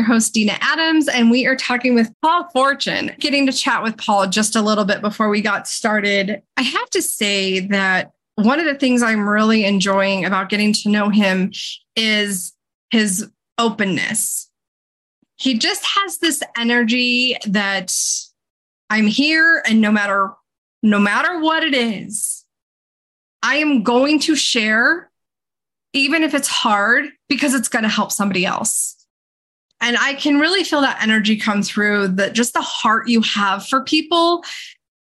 your host, Dina Adams, and we are talking with Paul Forchione. Getting to chat with Paul just a little bit before we got started. I have to say that one of the things I'm really enjoying about getting to know him is his openness. He just has this energy that I'm here and no matter no matter what it is, I am going to share even if it's hard because it's going to help somebody else. And I can really feel that energy come through that just the heart you have for people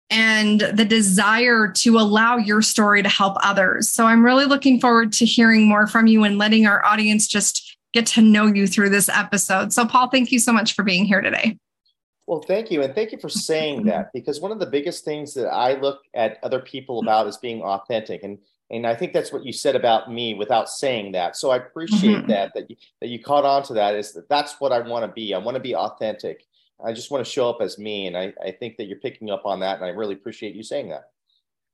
and the desire to allow your story to help others. So I'm really looking forward to hearing more from you and letting our audience just get to know you through this episode. So, Paul, thank you so much for being here today. Well, thank you. And thank you for saying that because one of the biggest things that I look at other people about is being authentic. And and I think that's what you said about me without saying that. So I appreciate mm-hmm. that that you, that you caught on to that. Is that that's what I want to be. I want to be authentic. I just want to show up as me, and I, I think that you're picking up on that, and I really appreciate you saying that.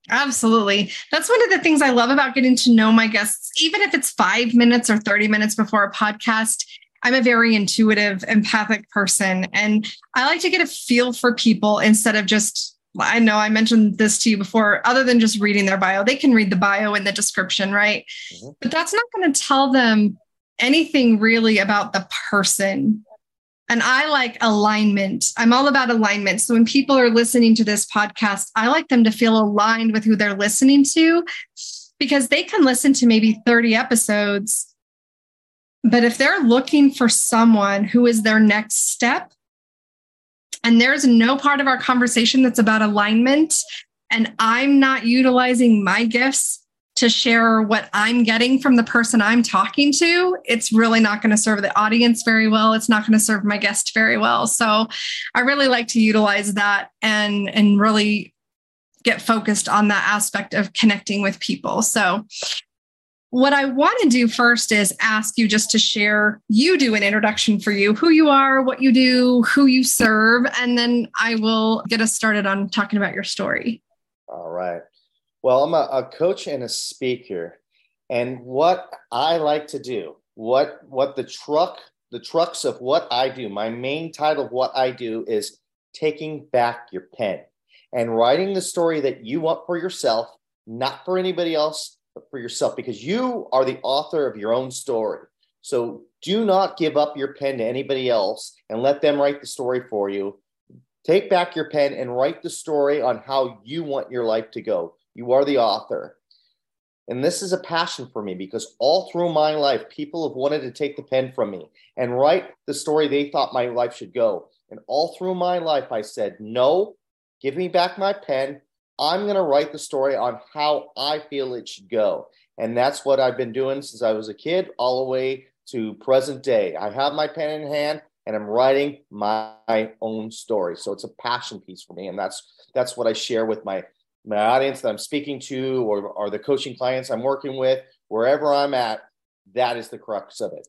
Absolutely. That's one of the things I love about getting to know my guests, even if it's five minutes or 30 minutes before a podcast. I'm a very intuitive, empathic person, and I like to get a feel for people instead of just I know I mentioned this to you before, other than just reading their bio, they can read the bio in the description, right? Mm-hmm. But that's not going to tell them anything really about the person. And I like alignment. I'm all about alignment. So when people are listening to this podcast, I like them to feel aligned with who they're listening to because they can listen to maybe 30 episodes. But if they're looking for someone who is their next step, and there's no part of our conversation that's about alignment. And I'm not utilizing my gifts to share what I'm getting from the person I'm talking to, it's really not going to serve the audience very well. It's not going to serve my guest very well. So I really like to utilize that and and really get focused on that aspect of connecting with people. So what I want to do first is ask you just to share, you do an introduction for you, who you are, what you do, who you serve, and then I will get us started on talking about your story. All right. Well, I'm a, a coach and a speaker. And what I like to do, what what the truck, the trucks of what I do, my main title of what I do is taking back your pen and writing the story that you want for yourself, not for anybody else, for yourself because you are the author of your own story. So do not give up your pen to anybody else and let them write the story for you. Take back your pen and write the story on how you want your life to go. You are the author. And this is a passion for me because all through my life, people have wanted to take the pen from me and write the story they thought my life should go. And all through my life, I said, no, give me back my pen. I'm going to write the story on how I feel it should go. And that's what I've been doing since I was a kid, all the way to present day. I have my pen in hand and I'm writing my own story. So it's a passion piece for me. And that's that's what I share with my my audience that I'm speaking to or, or the coaching clients I'm working with, wherever I'm at, that is the crux of it.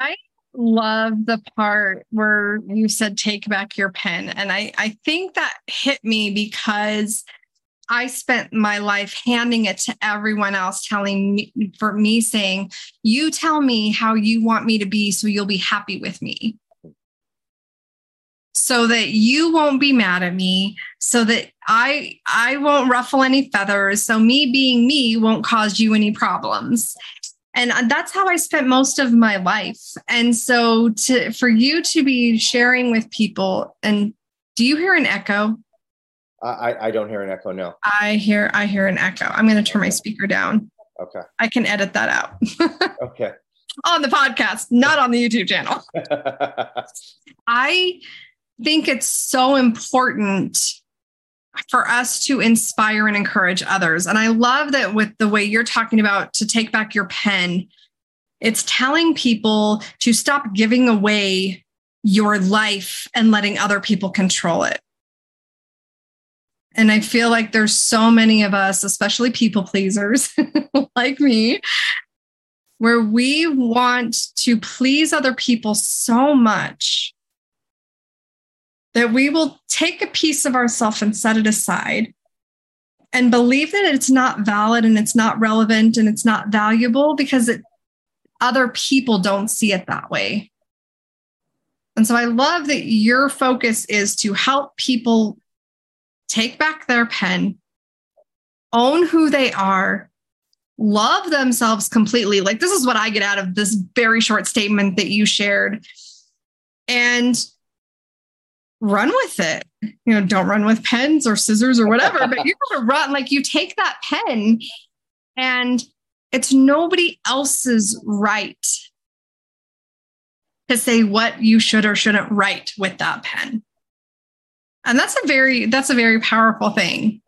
I love the part where you said take back your pen. And I, I think that hit me because I spent my life handing it to everyone else, telling me for me saying, You tell me how you want me to be so you'll be happy with me. So that you won't be mad at me, so that I I won't ruffle any feathers. So me being me won't cause you any problems and that's how i spent most of my life. And so to for you to be sharing with people and do you hear an echo? I i don't hear an echo no. I hear i hear an echo. I'm going to turn my speaker down. Okay. I can edit that out. Okay. On the podcast not on the youtube channel. I think it's so important for us to inspire and encourage others. And I love that with the way you're talking about to take back your pen, it's telling people to stop giving away your life and letting other people control it. And I feel like there's so many of us, especially people pleasers like me, where we want to please other people so much that we will take a piece of ourselves and set it aside and believe that it's not valid and it's not relevant and it's not valuable because it, other people don't see it that way. And so I love that your focus is to help people take back their pen, own who they are, love themselves completely. Like, this is what I get out of this very short statement that you shared. And run with it. You know, don't run with pens or scissors or whatever, but you're going to run. Like, you take that pen and it's nobody else's right to say what you should or shouldn't write with that pen. And that's a very that's a very powerful thing.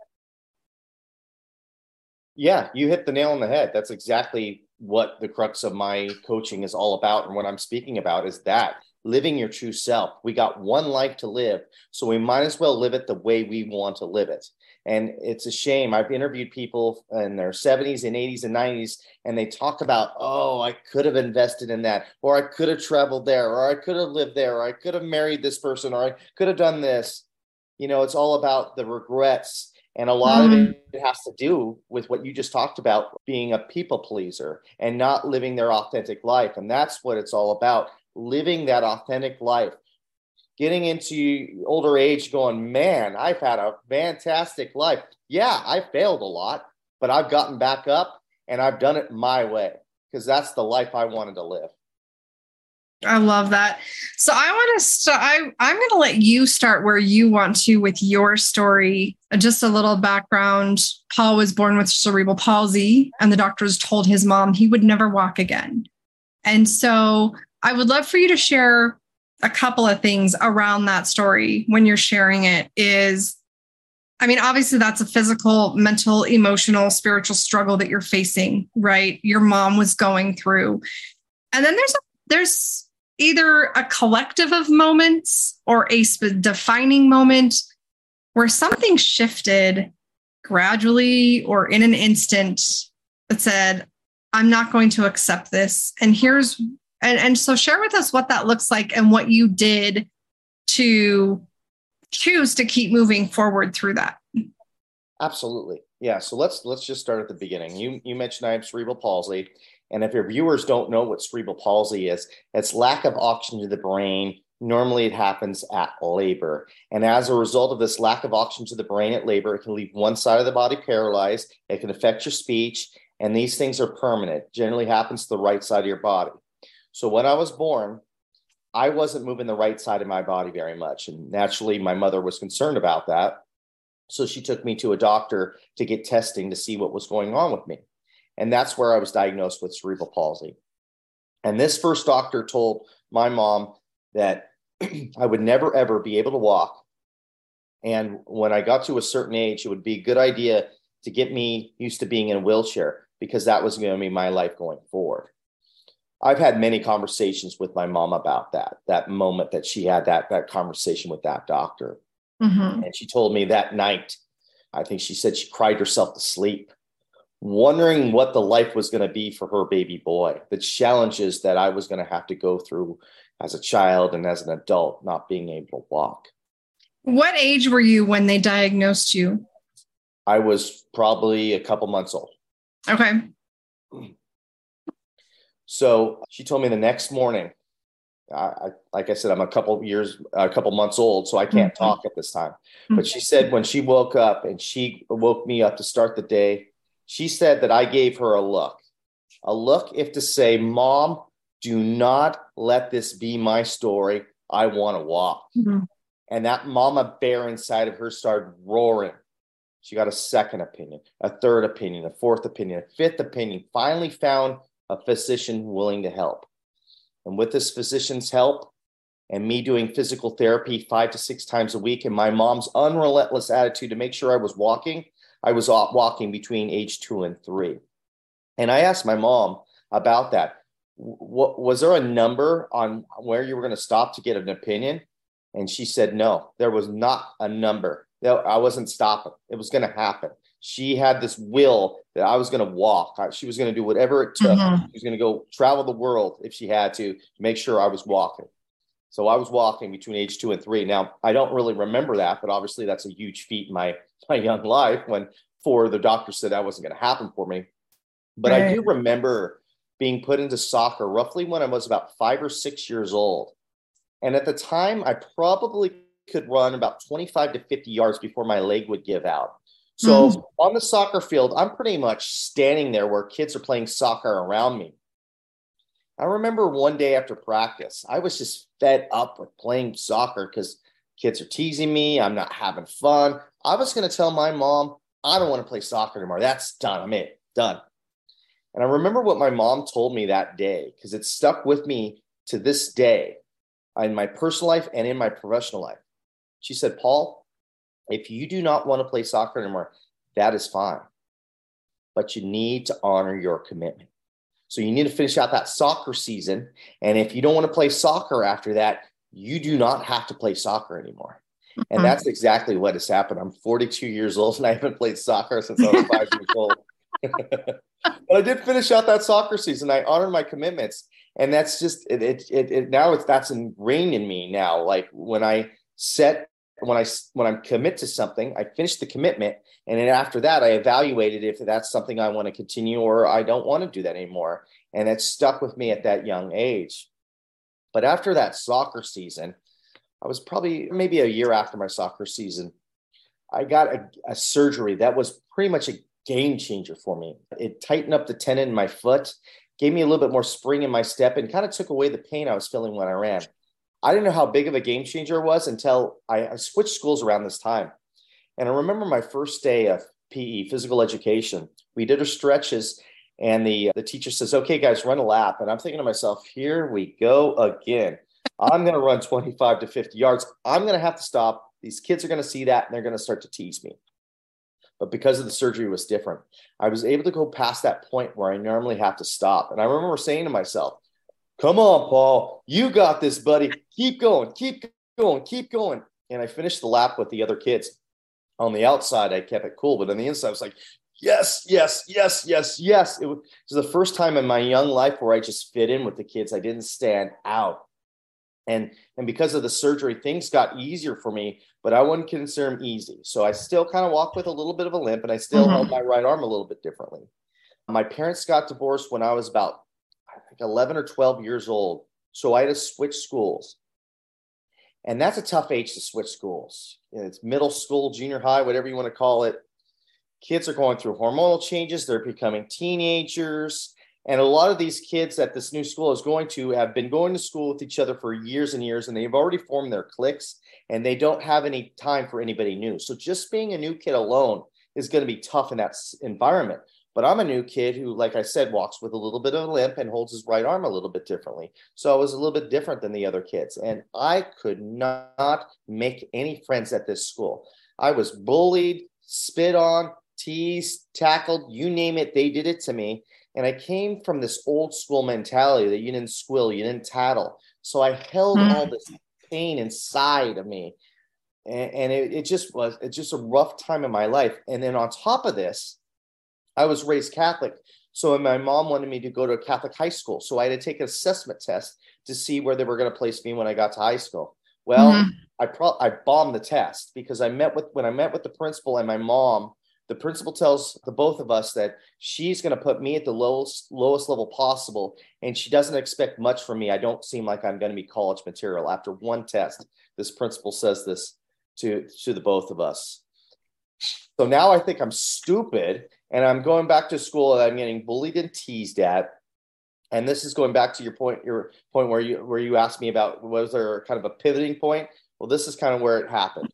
Yeah, you hit the nail on the head. That's exactly what the crux of my coaching is all about and what I'm speaking about is that living your true self. We got one life to live, so we might as well live it the way we want to live it. And it's a shame. I've interviewed people in their 70s and 80s and 90s, and they talk about, oh, I could have invested in that, or I could have traveled there, or I could have lived there, or I could have married this person, or I could have done this. You know, it's all about the regrets. And a lot mm. of it mm-hmm. has to do with what you just talked about being a people pleaser and not living their authentic life. And that's what it's all about living that authentic life getting into older age going, man, I've had a fantastic life. Yeah, I failed a lot, but I've gotten back up and I've done it my way because that's the life I wanted to live. I love that. So I want to start. I, I'm going to let you start where you want to with your story. Uh, just a little background. Paul was born with cerebral palsy, and the doctors told his mom he would never walk again. And so I would love for you to share a couple of things around that story when you're sharing it is I mean, obviously, that's a physical, mental, emotional, spiritual struggle that you're facing, right? Your mom was going through. And then there's a, there's either a collective of moments or a defining moment where something shifted gradually or in an instant that said, I'm not going to accept this. And here's and, and so share with us what that looks like and what you did to choose to keep moving forward through that. Absolutely. Yeah. So let's let's just start at the beginning. You you mentioned I have cerebral palsy. And if your viewers don't know what cerebral palsy is, it's lack of oxygen to the brain. Normally, it happens at labor. And as a result of this lack of oxygen to the brain at labor, it can leave one side of the body paralyzed. It can affect your speech. And these things are permanent, generally happens to the right side of your body. So when I was born, I wasn't moving the right side of my body very much. And naturally, my mother was concerned about that. So she took me to a doctor to get testing to see what was going on with me. And that's where I was diagnosed with cerebral palsy. And this first doctor told my mom that I would never, ever be able to walk. And when I got to a certain age, it would be a good idea to get me used to being in a wheelchair because that was going to be my life going forward. I've had many conversations with my mom about that, that moment that she had that, that conversation with that doctor. Mm-hmm. And she told me that night, I think she said she cried herself to sleep, wondering what the life was going to be for her baby boy, the challenges that I was going to have to go through as a child and as an adult, not being able to walk. What age were you when they diagnosed you? I was probably a couple months old. Okay. So she told me the next morning, I, I, like I said, I'm a couple years, a couple months old, so I can't mm-hmm. talk at this time. Mm-hmm. But she said when she woke up and she woke me up to start the day, she said that I gave her a look, a look if to say, Mom, do not let this be my story. I want to walk. Mm-hmm. And that mama bear inside of her started roaring. She got a second opinion, a third opinion, a fourth opinion, a fifth opinion, finally found a physician willing to help. And with this physician's help and me doing physical therapy five to six times a week and my mom's unrelentless attitude to make sure I was walking, I was walking between age two and three. And I asked my mom about that. What, was there a number on where you were going to stop to get an opinion? And she said, no, there was not a number. I wasn't stopping. It was going to happen she had this will that I was going to walk. She was going to do whatever it took. Mm-hmm. She was going to go travel the world if she had to to make sure I was walking. So I was walking between age two and three. Now I don't really remember that, but obviously that's a huge feat in my my young life when before the doctor said that wasn't going to happen for me. But right. I do remember being put into soccer roughly when I was about five or six years old. And at the time, I probably could run about 25 to 50 yards before my leg would give out. So mm. on the soccer field, I'm pretty much standing there where kids are playing soccer around me. I remember one day after practice, I was just fed up with playing soccer because kids are teasing me. I'm not having fun. I was going to tell my mom, I don't want to play soccer anymore. That's done. I'm it. Done. And I remember what my mom told me that day because it stuck with me to this day in my personal life and in my professional life. She said, Paul, if you do not want to play soccer anymore, that is fine. But you need to honor your commitment. So you need to finish out that soccer season. And if you don't want to play soccer after that, you do not have to play soccer anymore. Mm-hmm. And that's exactly what has happened. I'm 42 years old and I haven't played soccer since I was five years old. but I did finish out that soccer season. I honored my commitments. And that's just it, it, it, it now it's that's ingrained in me now. Like when I set when I when I'm commit to something, I finish the commitment, and then after that, I evaluated if that's something I want to continue or I don't want to do that anymore, and it stuck with me at that young age. But after that soccer season, I was probably maybe a year after my soccer season, I got a, a surgery that was pretty much a game changer for me. It tightened up the tendon in my foot, gave me a little bit more spring in my step, and kind of took away the pain I was feeling when I ran. I didn't know how big of a game changer it was until I, I switched schools around this time. And I remember my first day of PE, physical education. We did our stretches, and the the teacher says, "Okay, guys, run a lap." And I'm thinking to myself, "Here we go again. I'm going to run 25 to 50 yards. I'm going to have to stop. These kids are going to see that, and they're going to start to tease me." But because of the surgery was different, I was able to go past that point where I normally have to stop. And I remember saying to myself, Come on, Paul. You got this, buddy. Keep going, keep going, keep going. And I finished the lap with the other kids. On the outside, I kept it cool, but on the inside, I was like, yes, yes, yes, yes, yes. It was, the first time in my young life where I just fit in with the kids. I didn't stand out. And, and because of the surgery, things got easier for me, but I wouldn't consider them easy. So I still kind of walk with a little bit of a limp and I still mm-hmm. held my right arm a little bit differently. My parents got divorced when I was about like 11 or 12 years old. So I had to switch schools. And that's a tough age to switch schools. It's middle school, junior high, whatever you want to call it. Kids are going through hormonal changes, they're becoming teenagers. And a lot of these kids that this new school is going to have been going to school with each other for years and years, and they've already formed their cliques and they don't have any time for anybody new. So just being a new kid alone is going to be tough in that environment. But I'm a new kid who, like I said, walks with a little bit of a limp and holds his right arm a little bit differently. So I was a little bit different than the other kids. And I could not make any friends at this school. I was bullied, spit on, teased, tackled, you name it, they did it to me. And I came from this old school mentality that you didn't squill, you didn't tattle. So I held mm. all this pain inside of me. And, and it, it just was, it's just a rough time in my life. And then on top of this, I was raised Catholic. So my mom wanted me to go to a Catholic high school. So I had to take an assessment test to see where they were going to place me when I got to high school. Well, mm-hmm. I pro- I bombed the test because I met with when I met with the principal and my mom. The principal tells the both of us that she's going to put me at the lowest lowest level possible, and she doesn't expect much from me. I don't seem like I'm going to be college material after one test. This principal says this to to the both of us. So now I think I'm stupid and I'm going back to school and I'm getting bullied and teased at. And this is going back to your point, your point where you where you asked me about was there kind of a pivoting point? Well, this is kind of where it happened.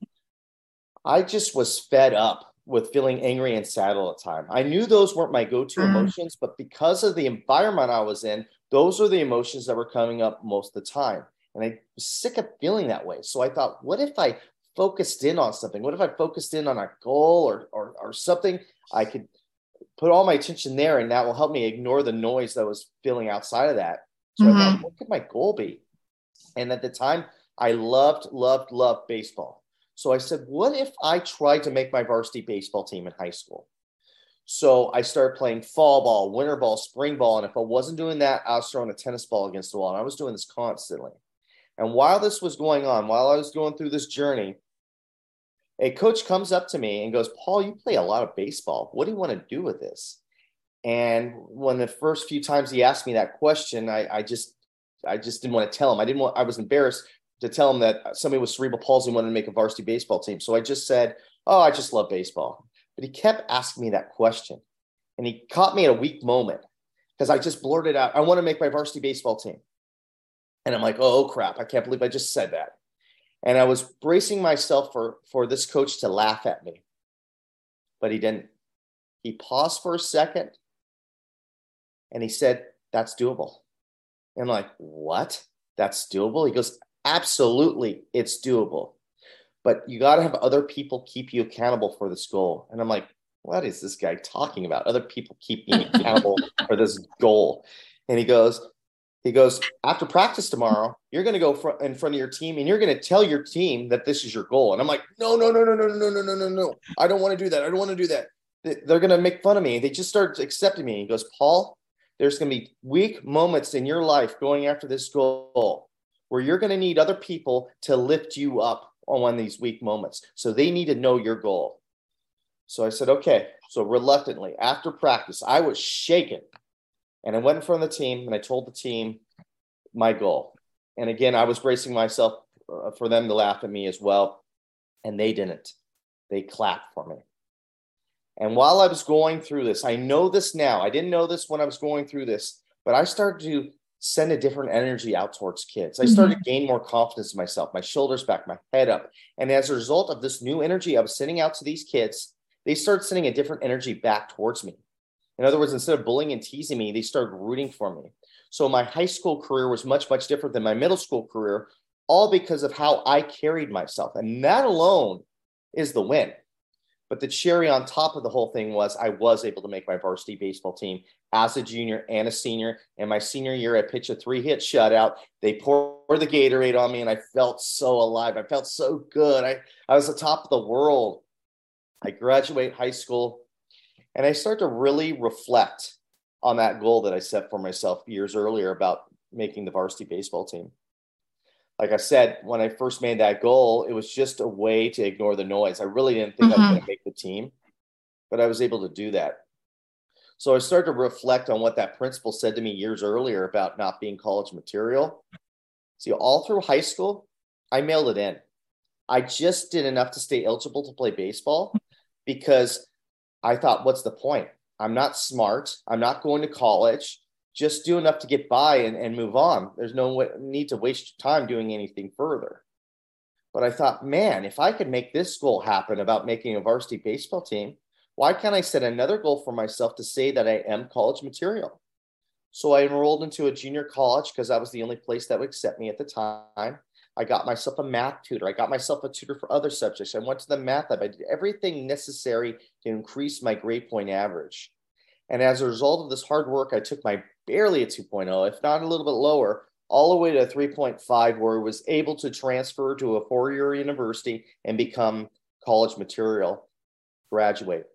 I just was fed up with feeling angry and sad all the time. I knew those weren't my go-to mm. emotions, but because of the environment I was in, those were the emotions that were coming up most of the time. And I was sick of feeling that way. So I thought, what if I focused in on something? What if I focused in on a goal or or, or something I could put all my attention there and that will help me ignore the noise that was feeling outside of that. So mm-hmm. I thought, what could my goal be? And at the time, I loved, loved, loved baseball. So I said, what if I tried to make my varsity baseball team in high school? So I started playing fall ball, winter ball, spring ball. And if I wasn't doing that, I was throwing a tennis ball against the wall. And I was doing this constantly. And while this was going on, while I was going through this journey, a coach comes up to me and goes, Paul, you play a lot of baseball. What do you want to do with this? And when the first few times he asked me that question, I, I just I just didn't want to tell him. I didn't want I was embarrassed to tell him that somebody with cerebral palsy wanted to make a varsity baseball team. So I just said, Oh, I just love baseball. But he kept asking me that question. And he caught me at a weak moment because I just blurted out, I want to make my varsity baseball team. And I'm like, oh crap, I can't believe I just said that. And I was bracing myself for, for this coach to laugh at me, but he didn't. He paused for a second and he said, That's doable. And I'm like, What? That's doable? He goes, Absolutely, it's doable. But you got to have other people keep you accountable for this goal. And I'm like, What is this guy talking about? Other people keep me accountable for this goal. And he goes, he goes, after practice tomorrow, you're going to go fr- in front of your team and you're going to tell your team that this is your goal. And I'm like, no, no, no, no, no, no, no, no, no, no. I don't want to do that. I don't want to do that. They're going to make fun of me. They just start accepting me. He goes, Paul, there's going to be weak moments in your life going after this goal where you're going to need other people to lift you up on one of these weak moments. So they need to know your goal. So I said, okay. So reluctantly, after practice, I was shaken and I went in front of the team and I told the team my goal. And again, I was bracing myself uh, for them to laugh at me as well. And they didn't. They clapped for me. And while I was going through this, I know this now. I didn't know this when I was going through this, but I started to send a different energy out towards kids. I started mm-hmm. to gain more confidence in myself, my shoulders back, my head up. And as a result of this new energy I was sending out to these kids, they started sending a different energy back towards me. In other words, instead of bullying and teasing me, they started rooting for me. So my high school career was much, much different than my middle school career, all because of how I carried myself. And that alone is the win. But the cherry on top of the whole thing was I was able to make my varsity baseball team as a junior and a senior. And my senior year, I pitched a three hit shutout. They poured the Gatorade on me, and I felt so alive. I felt so good. I, I was the top of the world. I graduate high school and I start to really reflect on that goal that I set for myself years earlier about making the varsity baseball team. Like I said, when I first made that goal, it was just a way to ignore the noise. I really didn't think mm-hmm. I was mm-hmm. going to make the team, but I was able to do that. So I started to reflect on what that principal said to me years earlier about not being college material. See, all through high school, I mailed it in. I just did enough to stay eligible to play baseball because I thought, what's the point? I'm not smart. I'm not going to college. Just do enough to get by and, and move on. There's no need to waste time doing anything further. But I thought, man, if I could make this goal happen about making a varsity baseball team, why can't I set another goal for myself to say that I am college material? So I enrolled into a junior college because that was the only place that would accept me at the time. I got myself a math tutor. I got myself a tutor for other subjects. I went to the math lab. I did everything necessary to increase my grade point average. And as a result of this hard work, I took my barely a 2.0, if not a little bit lower, all the way to 3.5, where I was able to transfer to a four year university and become college material, graduate.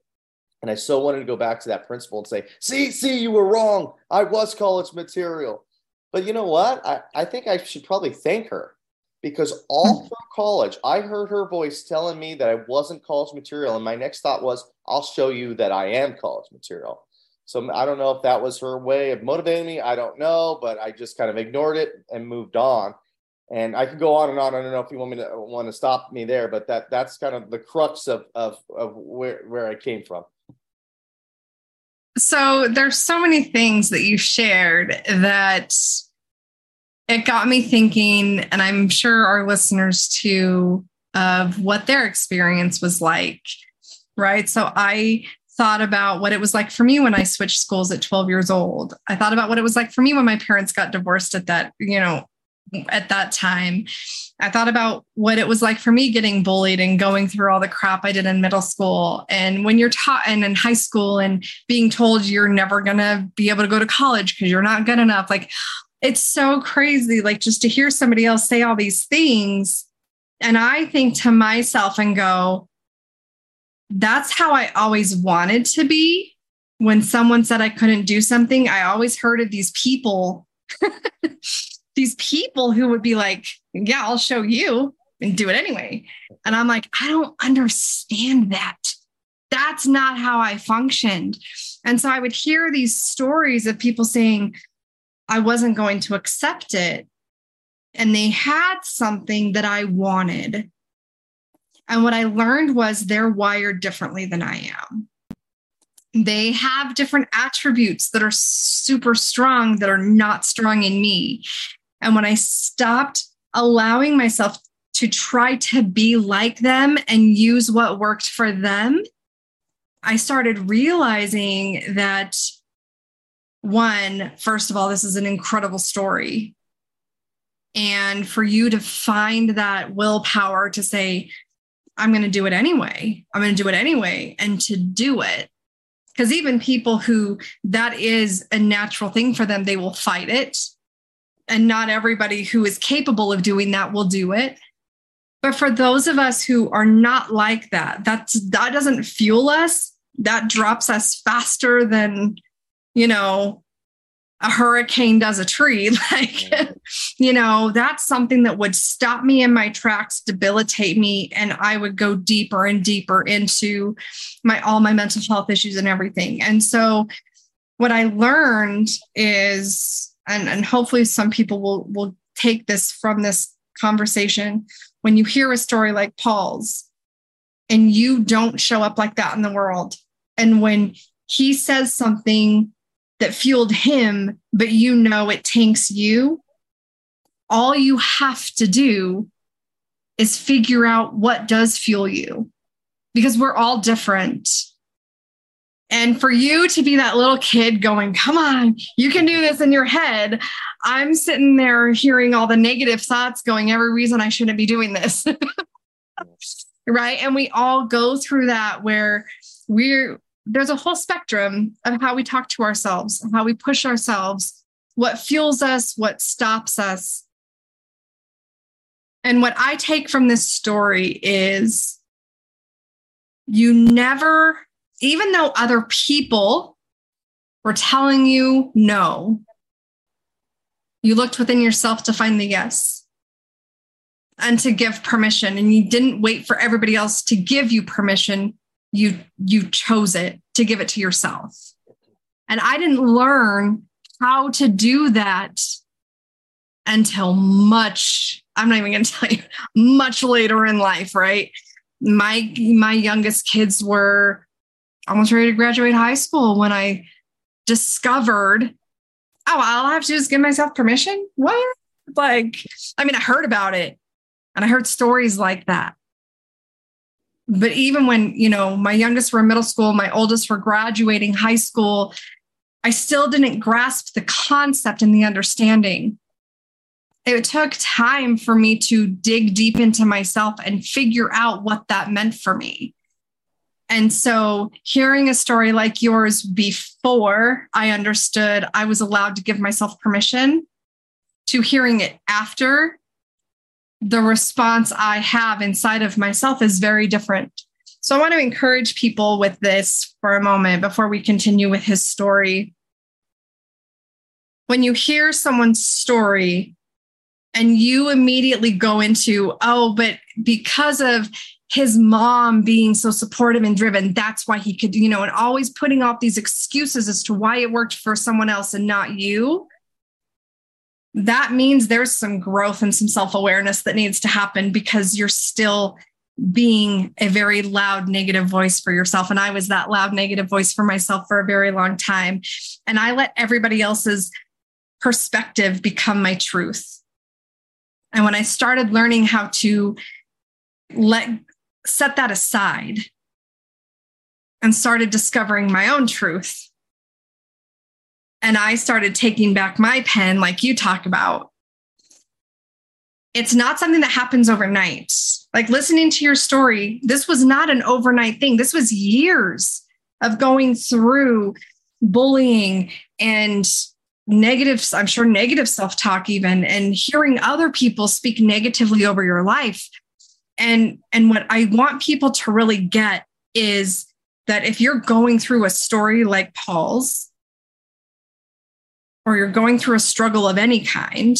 And I so wanted to go back to that principal and say, see, see, you were wrong. I was college material. But you know what? I, I think I should probably thank her because all hmm. through college, I heard her voice telling me that I wasn't college material. And my next thought was, I'll show you that I am college material. So I don't know if that was her way of motivating me. I don't know, but I just kind of ignored it and moved on. And I could go on and on. I don't know if you want me to want to stop me there, but that that's kind of the crux of of, of where, where I came from. So there's so many things that you shared that it got me thinking, and I'm sure our listeners too, of what their experience was like. Right. So I thought about what it was like for me when I switched schools at 12 years old. I thought about what it was like for me when my parents got divorced at that, you know, at that time. I thought about what it was like for me getting bullied and going through all the crap I did in middle school. And when you're taught and in high school and being told you're never going to be able to go to college because you're not good enough, like it's so crazy, like just to hear somebody else say all these things. And I think to myself and go, that's how I always wanted to be. When someone said I couldn't do something, I always heard of these people, these people who would be like, Yeah, I'll show you. and do it anyway. And I'm like, I don't understand that. That's not how I functioned. And so I would hear these stories of people saying, I wasn't going to accept it. And they had something that I wanted. And what I learned was they're wired differently than I am. They have different attributes that are super strong that are not strong in me. And when I stopped allowing myself to try to be like them and use what worked for them, I started realizing that one, first of all, this is an incredible story. And for you to find that willpower to say, I'm going to do it anyway, I'm going to do it anyway, and to do it. Because even people who that is a natural thing for them, they will fight it and not everybody who is capable of doing that will do it but for those of us who are not like that that's that doesn't fuel us that drops us faster than you know a hurricane does a tree like you know that's something that would stop me in my tracks debilitate me and i would go deeper and deeper into my all my mental health issues and everything. And so what i learned is and, and hopefully some people will will take this from this conversation when you hear a story like paul's and you don't show up like that in the world and when he says something that fueled him but you know it tanks you all you have to do is figure out what does fuel you because we're all different and for you to be that little kid going, come on, you can do this in your head. I'm sitting there hearing all the negative thoughts going, every reason I shouldn't be doing this. right. And we all go through that where we're, there's a whole spectrum of how we talk to ourselves, how we push ourselves, what fuels us, what stops us. And what I take from this story is you never even though other people were telling you no, you looked within yourself to find the yes and to give permission and you didn't wait for everybody else to give you permission you you chose it to give it to yourself and i didn't learn how to do that until much i'm not even going to tell you much later in life right my my youngest kids were almost ready to graduate high school when I discovered, oh, all I have to do is give myself permission. What? Like, I mean, I heard about it and I heard stories like that. But even when, you know, my youngest were in middle school, my oldest were graduating high school, I still didn't grasp the concept and the understanding. It took time for me to dig deep into myself and figure out what that meant for me. And so, hearing a story like yours before I understood I was allowed to give myself permission, to hearing it after, the response I have inside of myself is very different. So, I want to encourage people with this for a moment before we continue with his story. When you hear someone's story and you immediately go into, oh, but because of his mom being so supportive and driven that's why he could you know and always putting off these excuses as to why it worked for someone else and not you that means there's some growth and some self-awareness that needs to happen because you're still being a very loud negative voice for yourself and i was that loud negative voice for myself for a very long time and i let everybody else's perspective become my truth and when i started learning how to let set that aside and started discovering my own truth. And I started taking back my pen, like you talk about. It's not something that happens overnight. Like listening to your story, this was not an overnight thing. This was years of going through bullying and negative, I'm sure negative self talk, even, and hearing other people speak negatively over your life and and what i want people to really get is that if you're going through a story like paul's or you're going through a struggle of any kind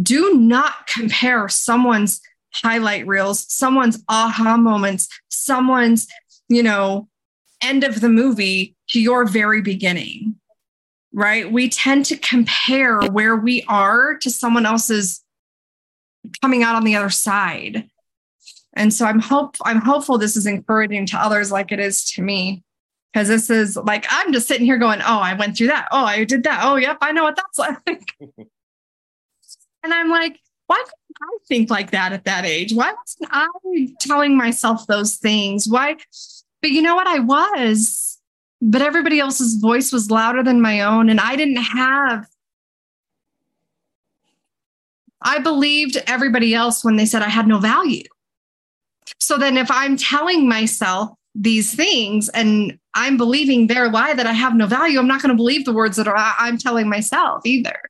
do not compare someone's highlight reels, someone's aha moments, someone's, you know, end of the movie to your very beginning. Right? We tend to compare where we are to someone else's coming out on the other side. And so I'm hope I'm hopeful this is encouraging to others like it is to me. Because this is like I'm just sitting here going, oh, I went through that. Oh, I did that. Oh, yep, I know what that's like. and I'm like, why couldn't I think like that at that age? Why wasn't I telling myself those things? Why? But you know what? I was, but everybody else's voice was louder than my own. And I didn't have, I believed everybody else when they said I had no value. So then if I'm telling myself these things and I'm believing their lie that I have no value, I'm not going to believe the words that are, I'm telling myself either.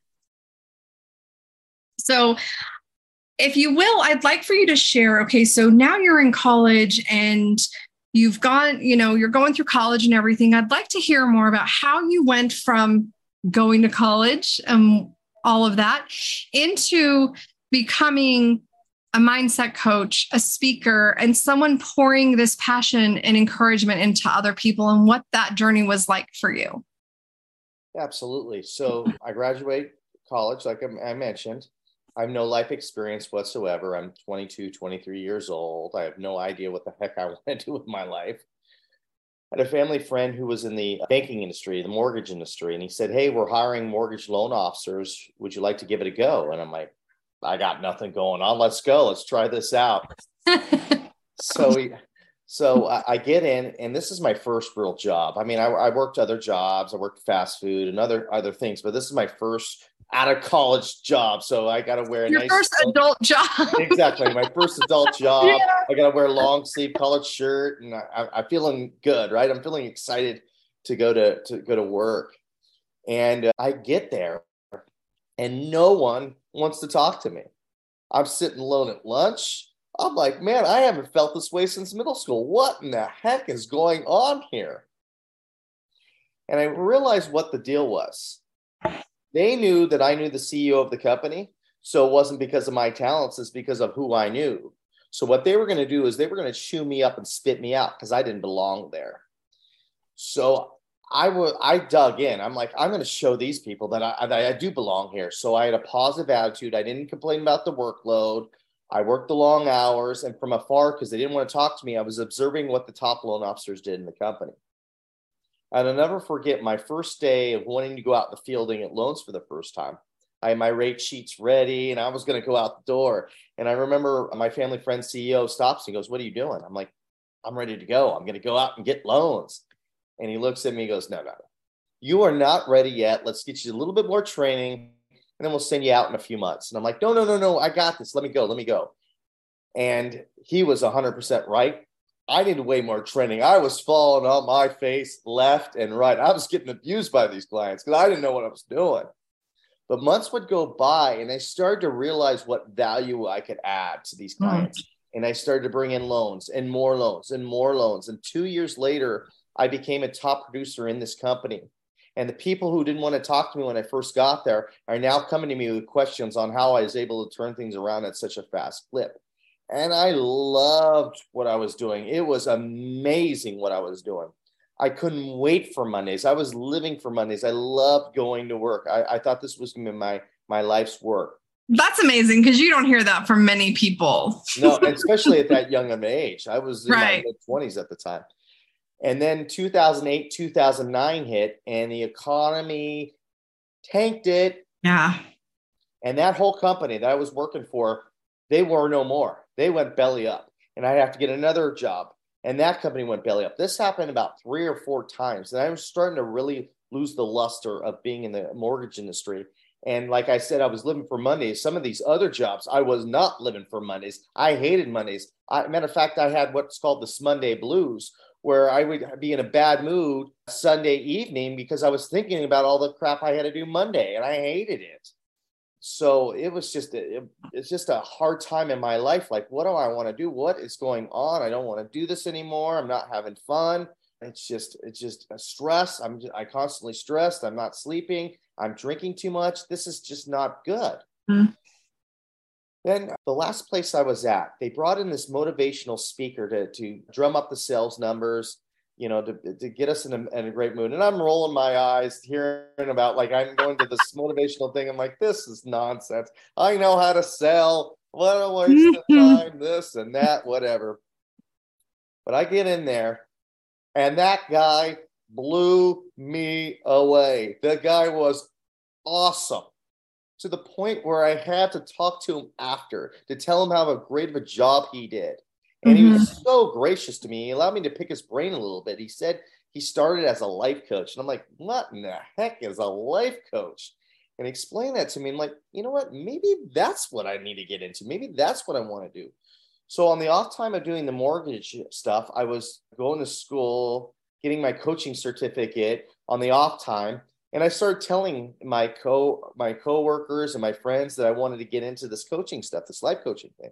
So, if you will, I'd like for you to share. Okay, so now you're in college and you've gone, you know, you're going through college and everything. I'd like to hear more about how you went from going to college and all of that into becoming a mindset coach, a speaker, and someone pouring this passion and encouragement into other people and what that journey was like for you. Absolutely. So I graduate college, like I mentioned. I have no life experience whatsoever. I'm 22, 23 years old. I have no idea what the heck I want to do with my life. I had a family friend who was in the banking industry, the mortgage industry, and he said, Hey, we're hiring mortgage loan officers. Would you like to give it a go? And I'm like, I got nothing going on. Let's go. Let's try this out. so we, so I, get in, and this is my first real job. I mean, I, I worked other jobs. I worked fast food and other other things, but this is my first out of college job. So I got to wear a Your nice first adult job. exactly. My first adult job. Yeah. I got to wear a long sleeve collared shirt and I, am feeling good, right? I'm feeling excited to go to, to go to work. And uh, I get there and no one wants to talk to me. I'm sitting alone at lunch. I'm like, man, I haven't felt this way since middle school. What in the heck is going on here? And I realized what the deal was. They knew that I knew the CEO of the company. So it wasn't because of my talents, it's because of who I knew. So what they were going to do is they were going to chew me up and spit me out because I didn't belong there. So I would I dug in. I'm like, I'm going to show these people that I, I do belong here. So I had a positive attitude. I didn't complain about the workload. I worked the long hours, and from afar, because they didn't want to talk to me, I was observing what the top loan officers did in the company. And I'll never forget my first day of wanting to go out in the fielding at loans for the first time. I had my rate sheets ready and I was going to go out the door. And I remember my family friend CEO stops and goes, What are you doing? I'm like, I'm ready to go. I'm going to go out and get loans. And he looks at me and goes, No, no, no. You are not ready yet. Let's get you a little bit more training and then we'll send you out in a few months. And I'm like, No, no, no, no. I got this. Let me go. Let me go. And he was 100% right. I needed way more training. I was falling on my face left and right. I was getting abused by these clients because I didn't know what I was doing. But months would go by and I started to realize what value I could add to these hmm. clients. Mm. And I started to bring in loans and more loans and more loans. And two years later, I became a top producer in this company. And the people who didn't want to talk to me when I first got there are now coming to me with questions on how I was able to turn things around at such a fast clip and I loved what I was doing. It was amazing what I was doing. I couldn't wait for Mondays. I was living for Mondays. I loved going to work. I, I thought this was going to be my my life's work. That's amazing because you don't hear that from many people. no, especially at that young of an age. I was in right. my mid twenties at the time. And then 2008, 2009 hit, and the economy tanked it. Yeah. And that whole company that I was working for, they were no more they went belly up and I have to get another job. And that company went belly up. This happened about three or four times. And I was starting to really lose the luster of being in the mortgage industry. And like I said, I was living for Mondays. Some of these other jobs, I was not living for Mondays. I hated Mondays. I, matter of fact, I had what's called the Monday blues, where I would be in a bad mood Sunday evening because I was thinking about all the crap I had to do Monday, and I hated it. So it was just a, it, it's just a hard time in my life. Like what do i want to do? What is going on? I don't want to do this anymore. I'm not having fun. It's just it's just a stress. I'm just, i constantly stressed. I'm not sleeping. I'm drinking too much. This is just not good. Mm-hmm. Then uh, the last place I was at, they brought in this motivational speaker to, to drum up the sales numbers, you know, to, to get us in a, in a great mood. And I'm rolling my eyes, hearing about like I'm going to this motivational thing. I'm like, this is nonsense. I know how to sell. What a waste of time, this and that, whatever. But I get in there, and that guy blew me away. The guy was awesome to the point where I had to talk to him after to tell him how great of a job he did. And mm-hmm. he was mm-hmm. so gracious to me. He allowed me to pick his brain a little bit. He said he started as a life coach. And I'm like, what in the heck is a life coach? And he explained that to me. I'm like, you know what? Maybe that's what I need to get into. Maybe that's what I want to do. So on the off time of doing the mortgage stuff, I was going to school, getting my coaching certificate on the off time and I started telling my co my coworkers and my friends that I wanted to get into this coaching stuff, this life coaching thing.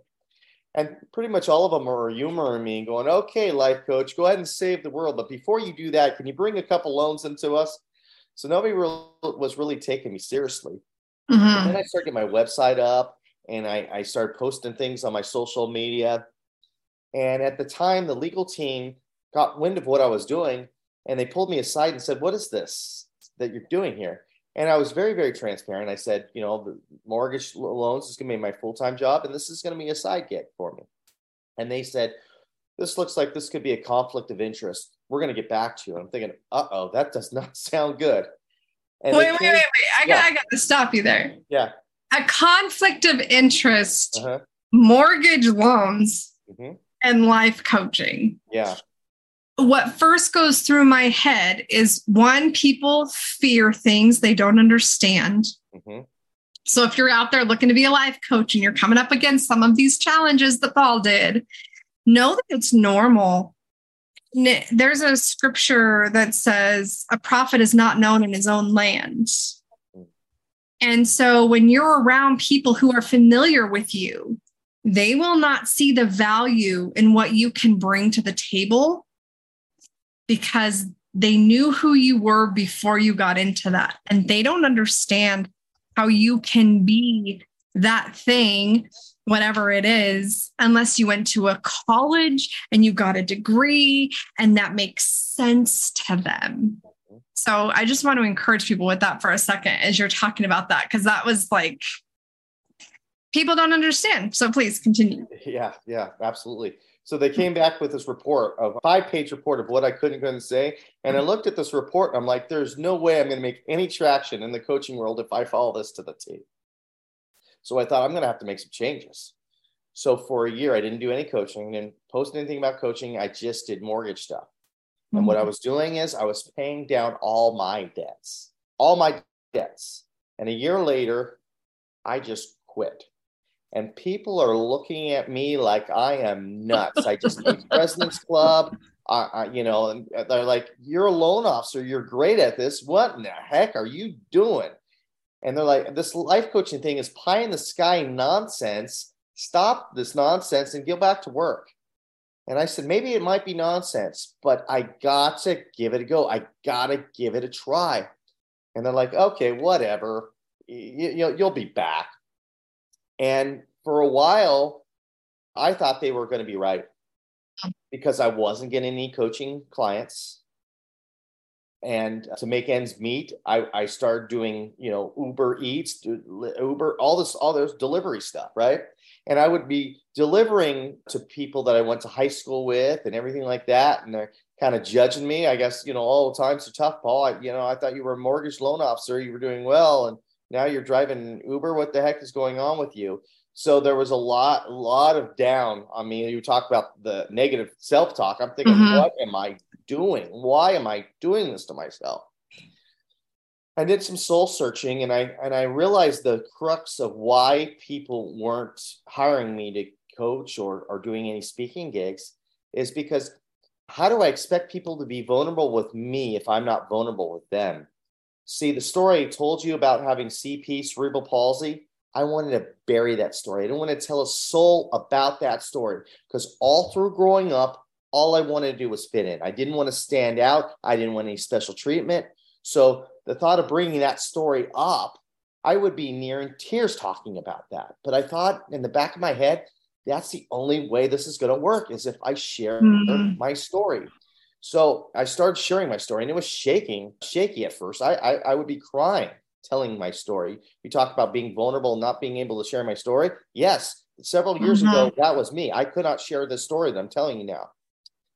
And pretty much all of them are humoring me and going, okay, life coach, go ahead and save the world. But before you do that, can you bring a couple loans into us? So nobody was really taking me seriously. Mm-hmm. then I started getting my website up and I, I started posting things on my social media. And at the time, the legal team got wind of what I was doing and they pulled me aside and said, What is this? That you're doing here? And I was very, very transparent. I said, you know, the mortgage loans is going to be my full time job, and this is going to be a side gig for me. And they said, this looks like this could be a conflict of interest. We're going to get back to you. And I'm thinking, uh oh, that does not sound good. And wait, wait, wait, wait. I got, I got to stop you there. Yeah. A conflict of interest, uh-huh. mortgage loans, mm-hmm. and life coaching. Yeah what first goes through my head is one, people fear things they don't understand. Mm-hmm. So if you're out there looking to be a life coach and you're coming up against some of these challenges that Paul did, know that it's normal. There's a scripture that says a prophet is not known in his own land. And so when you're around people who are familiar with you, they will not see the value in what you can bring to the table because they knew who you were before you got into that. And they don't understand how you can be that thing, whatever it is, unless you went to a college and you got a degree and that makes sense to them. So I just want to encourage people with that for a second as you're talking about that, because that was like, people don't understand. So please continue. Yeah, yeah, absolutely. So they came back with this report of five page report of what I couldn't couldn't say. And I looked at this report and I'm like, there's no way I'm going to make any traction in the coaching world if I follow this to the T. So I thought I'm going to have to make some changes. So for a year, I didn't do any coaching, didn't post anything about coaching. I just did mortgage stuff. And mm-hmm. what I was doing is I was paying down all my debts, all my debts. And a year later, I just quit and people are looking at me like I am nuts. I just made President's Club. I, I, you know, and they're like, "You're a loan officer. You're great at this. What in the heck are you doing?" And they're like, "This life coaching thing is pie in the sky nonsense. Stop this nonsense and go back to work." And I said, maybe it might be nonsense, but I got to give it a go. I got to give it a try. And they're like, okay, whatever. You, you, you'll be back. And for a while, I thought they were going to be right because I wasn't getting any coaching clients. And to make ends meet, I, I started doing, you know, Uber Eats, Uber, all this, all those delivery stuff, right? And I would be delivering to people that I went to high school with and everything like that. And they're kind of judging me. I guess, you know, all the times are tough, Paul. I, you know, I thought you were a mortgage loan officer. You were doing well. And now you're driving Uber. What the heck is going on with you? So there was a lot, a lot of down. I mean, you talk about the negative self-talk. I'm thinking, mm-hmm. what am I doing? Why am I doing this to myself? I did some soul searching and I and I realized the crux of why people weren't hiring me to coach or, or doing any speaking gigs is because how do I expect people to be vulnerable with me if I'm not vulnerable with them? See, the story I told you about having CP, cerebral palsy, I wanted to bury that story. I didn't want to tell a soul about that story because all through growing up, all I wanted to do was fit in. I didn't want to stand out. I didn't want any special treatment. So the thought of bringing that story up, I would be near in tears talking about that. But I thought in the back of my head, that's the only way this is going to work is if I share mm-hmm. my story. So I started sharing my story and it was shaking, shaky at first. I, I, I would be crying telling my story. You talk about being vulnerable, not being able to share my story. Yes, several years mm-hmm. ago, that was me. I could not share the story that I'm telling you now,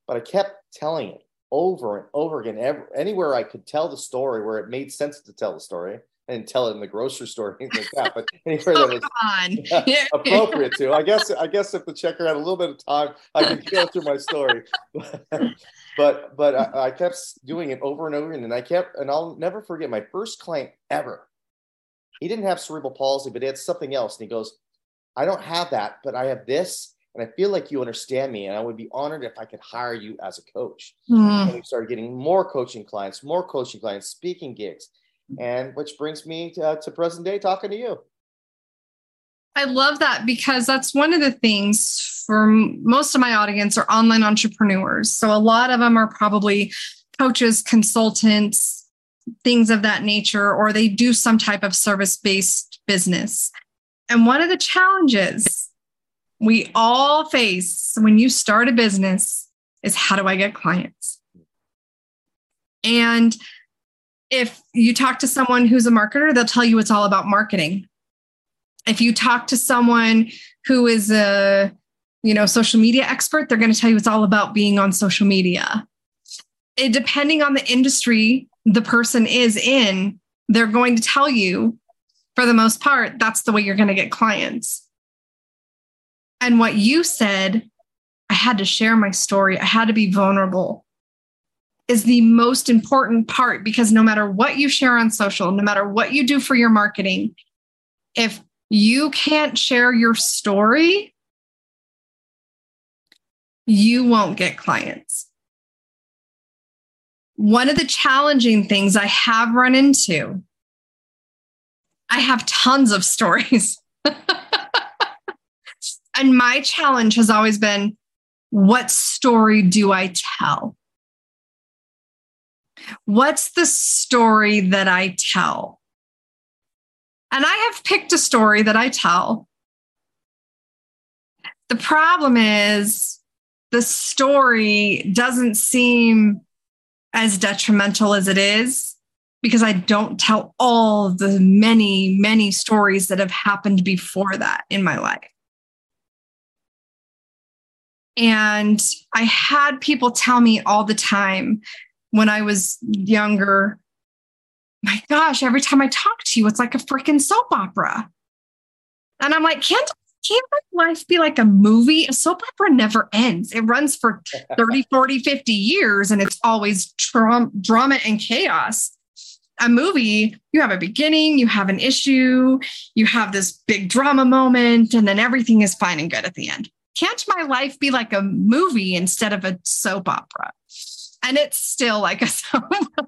but I kept telling it over and over again. Every, anywhere I could tell the story where it made sense to tell the story. Didn't tell it in the grocery store or anything like that, but anywhere oh, that was yeah, appropriate to. I guess I guess if the checker had a little bit of time, I could go through my story. but but I, I, kept doing it over and over and I kept and I'll never forget my first client ever. He didn't have cerebral palsy, but he had something else, and he goes, "I don't have that, but I have this." And I feel like you understand me, and I would be honored if I could hire you as a coach. Mm. And we started getting more coaching clients, more coaching clients, speaking gigs, and which brings me to, uh, to present day talking to you. I love that because that's one of the things for most of my audience are online entrepreneurs. So a lot of them are probably coaches, consultants, things of that nature, or they do some type of service based business. And one of the challenges we all face when you start a business is how do I get clients? And if you talk to someone who's a marketer, they'll tell you it's all about marketing. If you talk to someone who is a you know social media expert, they're going to tell you it's all about being on social media. It, depending on the industry the person is in, they're going to tell you for the most part that's the way you're going to get clients. And what you said, I had to share my story. I had to be vulnerable is the most important part because no matter what you share on social, no matter what you do for your marketing, if you can't share your story, you won't get clients. One of the challenging things I have run into, I have tons of stories. and my challenge has always been what story do I tell? What's the story that I tell? And I have picked a story that I tell. The problem is the story doesn't seem as detrimental as it is because I don't tell all the many, many stories that have happened before that in my life. And I had people tell me all the time when I was younger, my gosh, every time I talk to you, it's like a freaking soap opera. And I'm like, can't can't my life be like a movie? A soap opera never ends. It runs for 30, 40, 50 years and it's always tra- drama and chaos. A movie, you have a beginning, you have an issue, you have this big drama moment, and then everything is fine and good at the end. Can't my life be like a movie instead of a soap opera? And it's still like a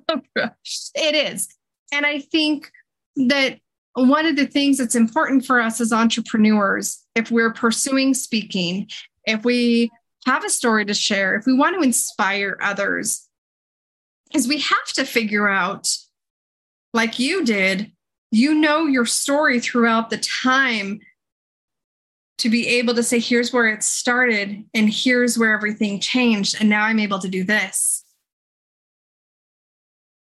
opera. It is. And I think that one of the things that's important for us as entrepreneurs, if we're pursuing speaking, if we have a story to share, if we want to inspire others, is we have to figure out, like you did, you know your story throughout the time to be able to say, here's where it started and here's where everything changed. And now I'm able to do this.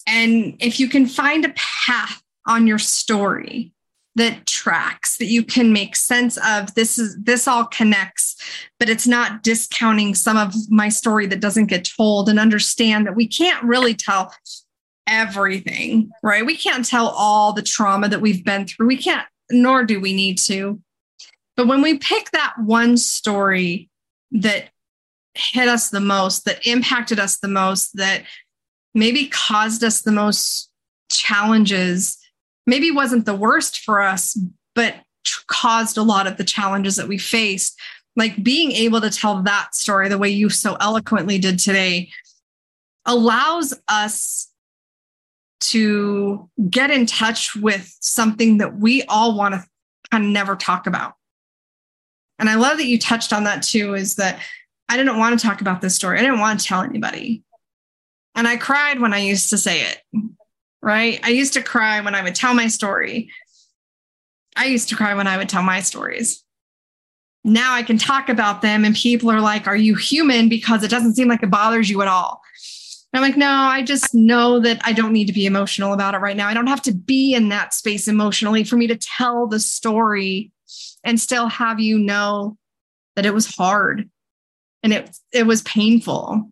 And if you can find a path on your story that tracks that you can make sense of this is this all connects but it's not discounting some of my story that doesn't get told and understand that we can't really tell everything right? We can't tell all the trauma that we've been through. We can't nor do we need to. But when we pick that one story that hit us the most that impacted us the most that maybe caused us the most challenges, maybe wasn't the worst for us, but caused a lot of the challenges that we faced. Like being able to tell that story the way you so eloquently did today allows us to get in touch with something that we all want to kind of never talk about. And I love that you touched on that too is that I didn't want to talk about this story. I didn't want to tell anybody. And I cried when I used to say it, right? I used to cry when I would tell my story. I used to cry when I would tell my stories. Now I can talk about them, and people are like, Are you human? Because it doesn't seem like it bothers you at all. And I'm like, No, I just know that I don't need to be emotional about it right now. I don't have to be in that space emotionally for me to tell the story and still have you know that it was hard and it, it was painful.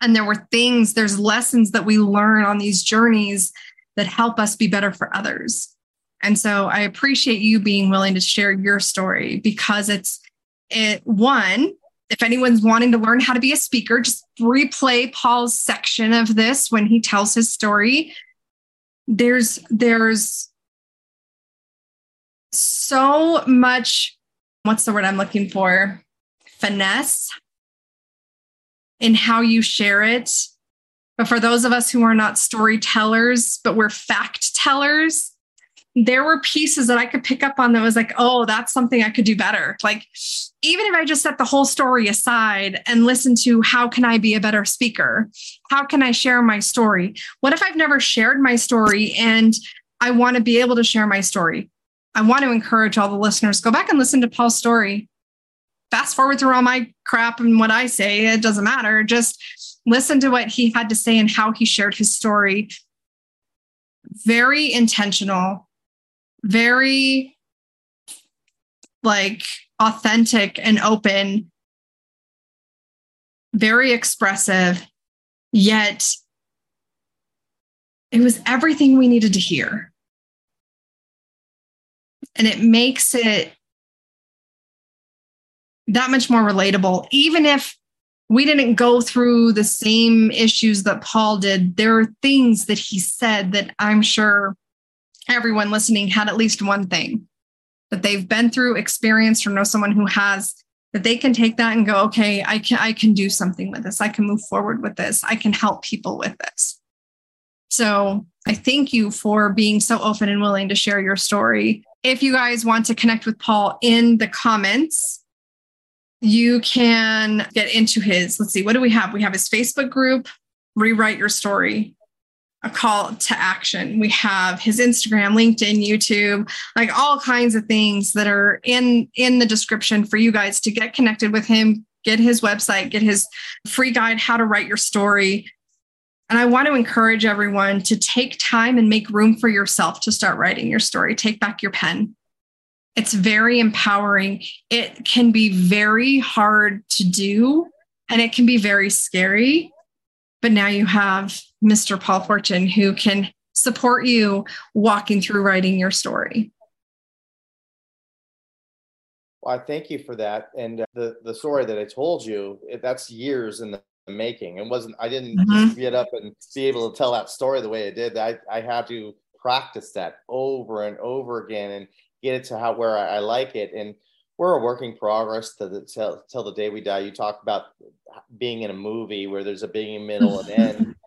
And there were things, there's lessons that we learn on these journeys that help us be better for others. And so I appreciate you being willing to share your story because it's it one, if anyone's wanting to learn how to be a speaker, just replay Paul's section of this when he tells his story. There's there's so much what's the word I'm looking for? Finesse in how you share it. But for those of us who are not storytellers, but we're fact tellers, there were pieces that I could pick up on that was like, oh, that's something I could do better. Like, even if I just set the whole story aside and listen to how can I be a better speaker? How can I share my story? What if I've never shared my story and I want to be able to share my story? I want to encourage all the listeners go back and listen to Paul's story. Fast forward through all my crap and what I say, it doesn't matter. Just listen to what he had to say and how he shared his story. Very intentional, very like authentic and open, very expressive, yet it was everything we needed to hear. And it makes it that much more relatable, even if we didn't go through the same issues that Paul did. There are things that he said that I'm sure everyone listening had at least one thing that they've been through, experienced, or know someone who has that they can take that and go, okay, I can I can do something with this. I can move forward with this. I can help people with this. So I thank you for being so open and willing to share your story. If you guys want to connect with Paul in the comments, you can get into his, let's see, what do we have? We have his Facebook group, Rewrite Your Story a call to action. We have his Instagram, LinkedIn, YouTube, like all kinds of things that are in in the description for you guys to get connected with him, get his website, get his free guide how to write your story. And I want to encourage everyone to take time and make room for yourself to start writing your story. Take back your pen. It's very empowering. It can be very hard to do and it can be very scary. But now you have Mr. Paul Forchione who can support you walking through writing your story. Well, I thank you for that. And uh, the the story that I told you, that's years in the making. It wasn't. I didn't mm-hmm. get up and be able to tell that story the way I did. I I had to practice that over and over again and get it to how where I, I like it. And we're a working progress to the till, till the day we die. You talk about being in a movie where there's a beginning, middle, and end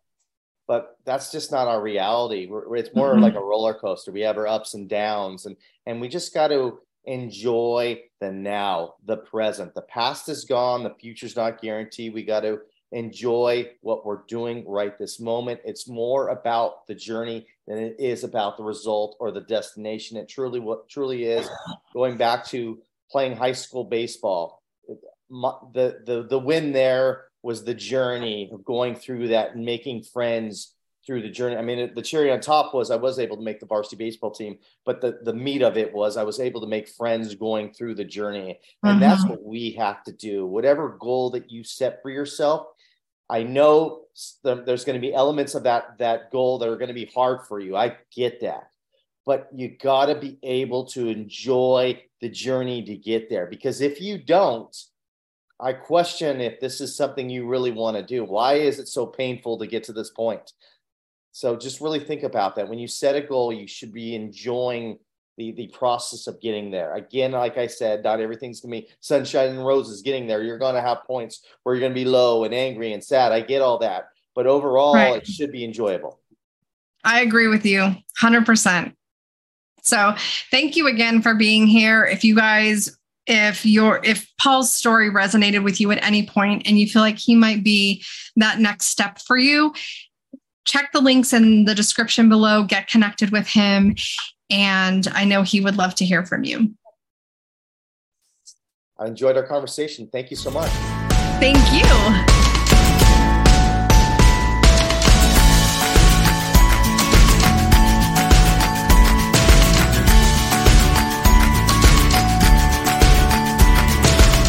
but that's just not our reality. We're, it's more mm-hmm. like a roller coaster. We have our ups and downs, and and we just got to enjoy the now, the present. The past is gone. The future's not guaranteed. We got to enjoy what we're doing right this moment. It's more about the journey than it is about the result or the destination. It truly what truly is. Going back to playing high school baseball, the the the win there was the journey of going through that and making friends through the journey. I mean, the cherry on top was I was able to make the varsity baseball team, but the, the meat of it was I was able to make friends going through the journey. And uh-huh. that's what we have to do. Whatever goal that you set for yourself, I know there's going to be elements of that, that goal that are going to be hard for you. I get that. But you got to be able to enjoy the journey to get there because if you don't, I question if this is something you really want to do. Why is it so painful to get to this point? So just really think about that. When you set a goal, you should be enjoying the, the process of getting there. Again, like I said, not everything's gonna be sunshine and roses getting there. You're gonna have points where you're gonna be low and angry and sad. I get all that. But overall, right. it should be enjoyable. I agree with you 100%. So, thank you again for being here. If you guys if your if Paul's story resonated with you at any point and you feel like he might be that next step for you, check the links in the description below, get connected with him. And I know he would love to hear from you. I enjoyed our conversation. Thank you so much. Thank you.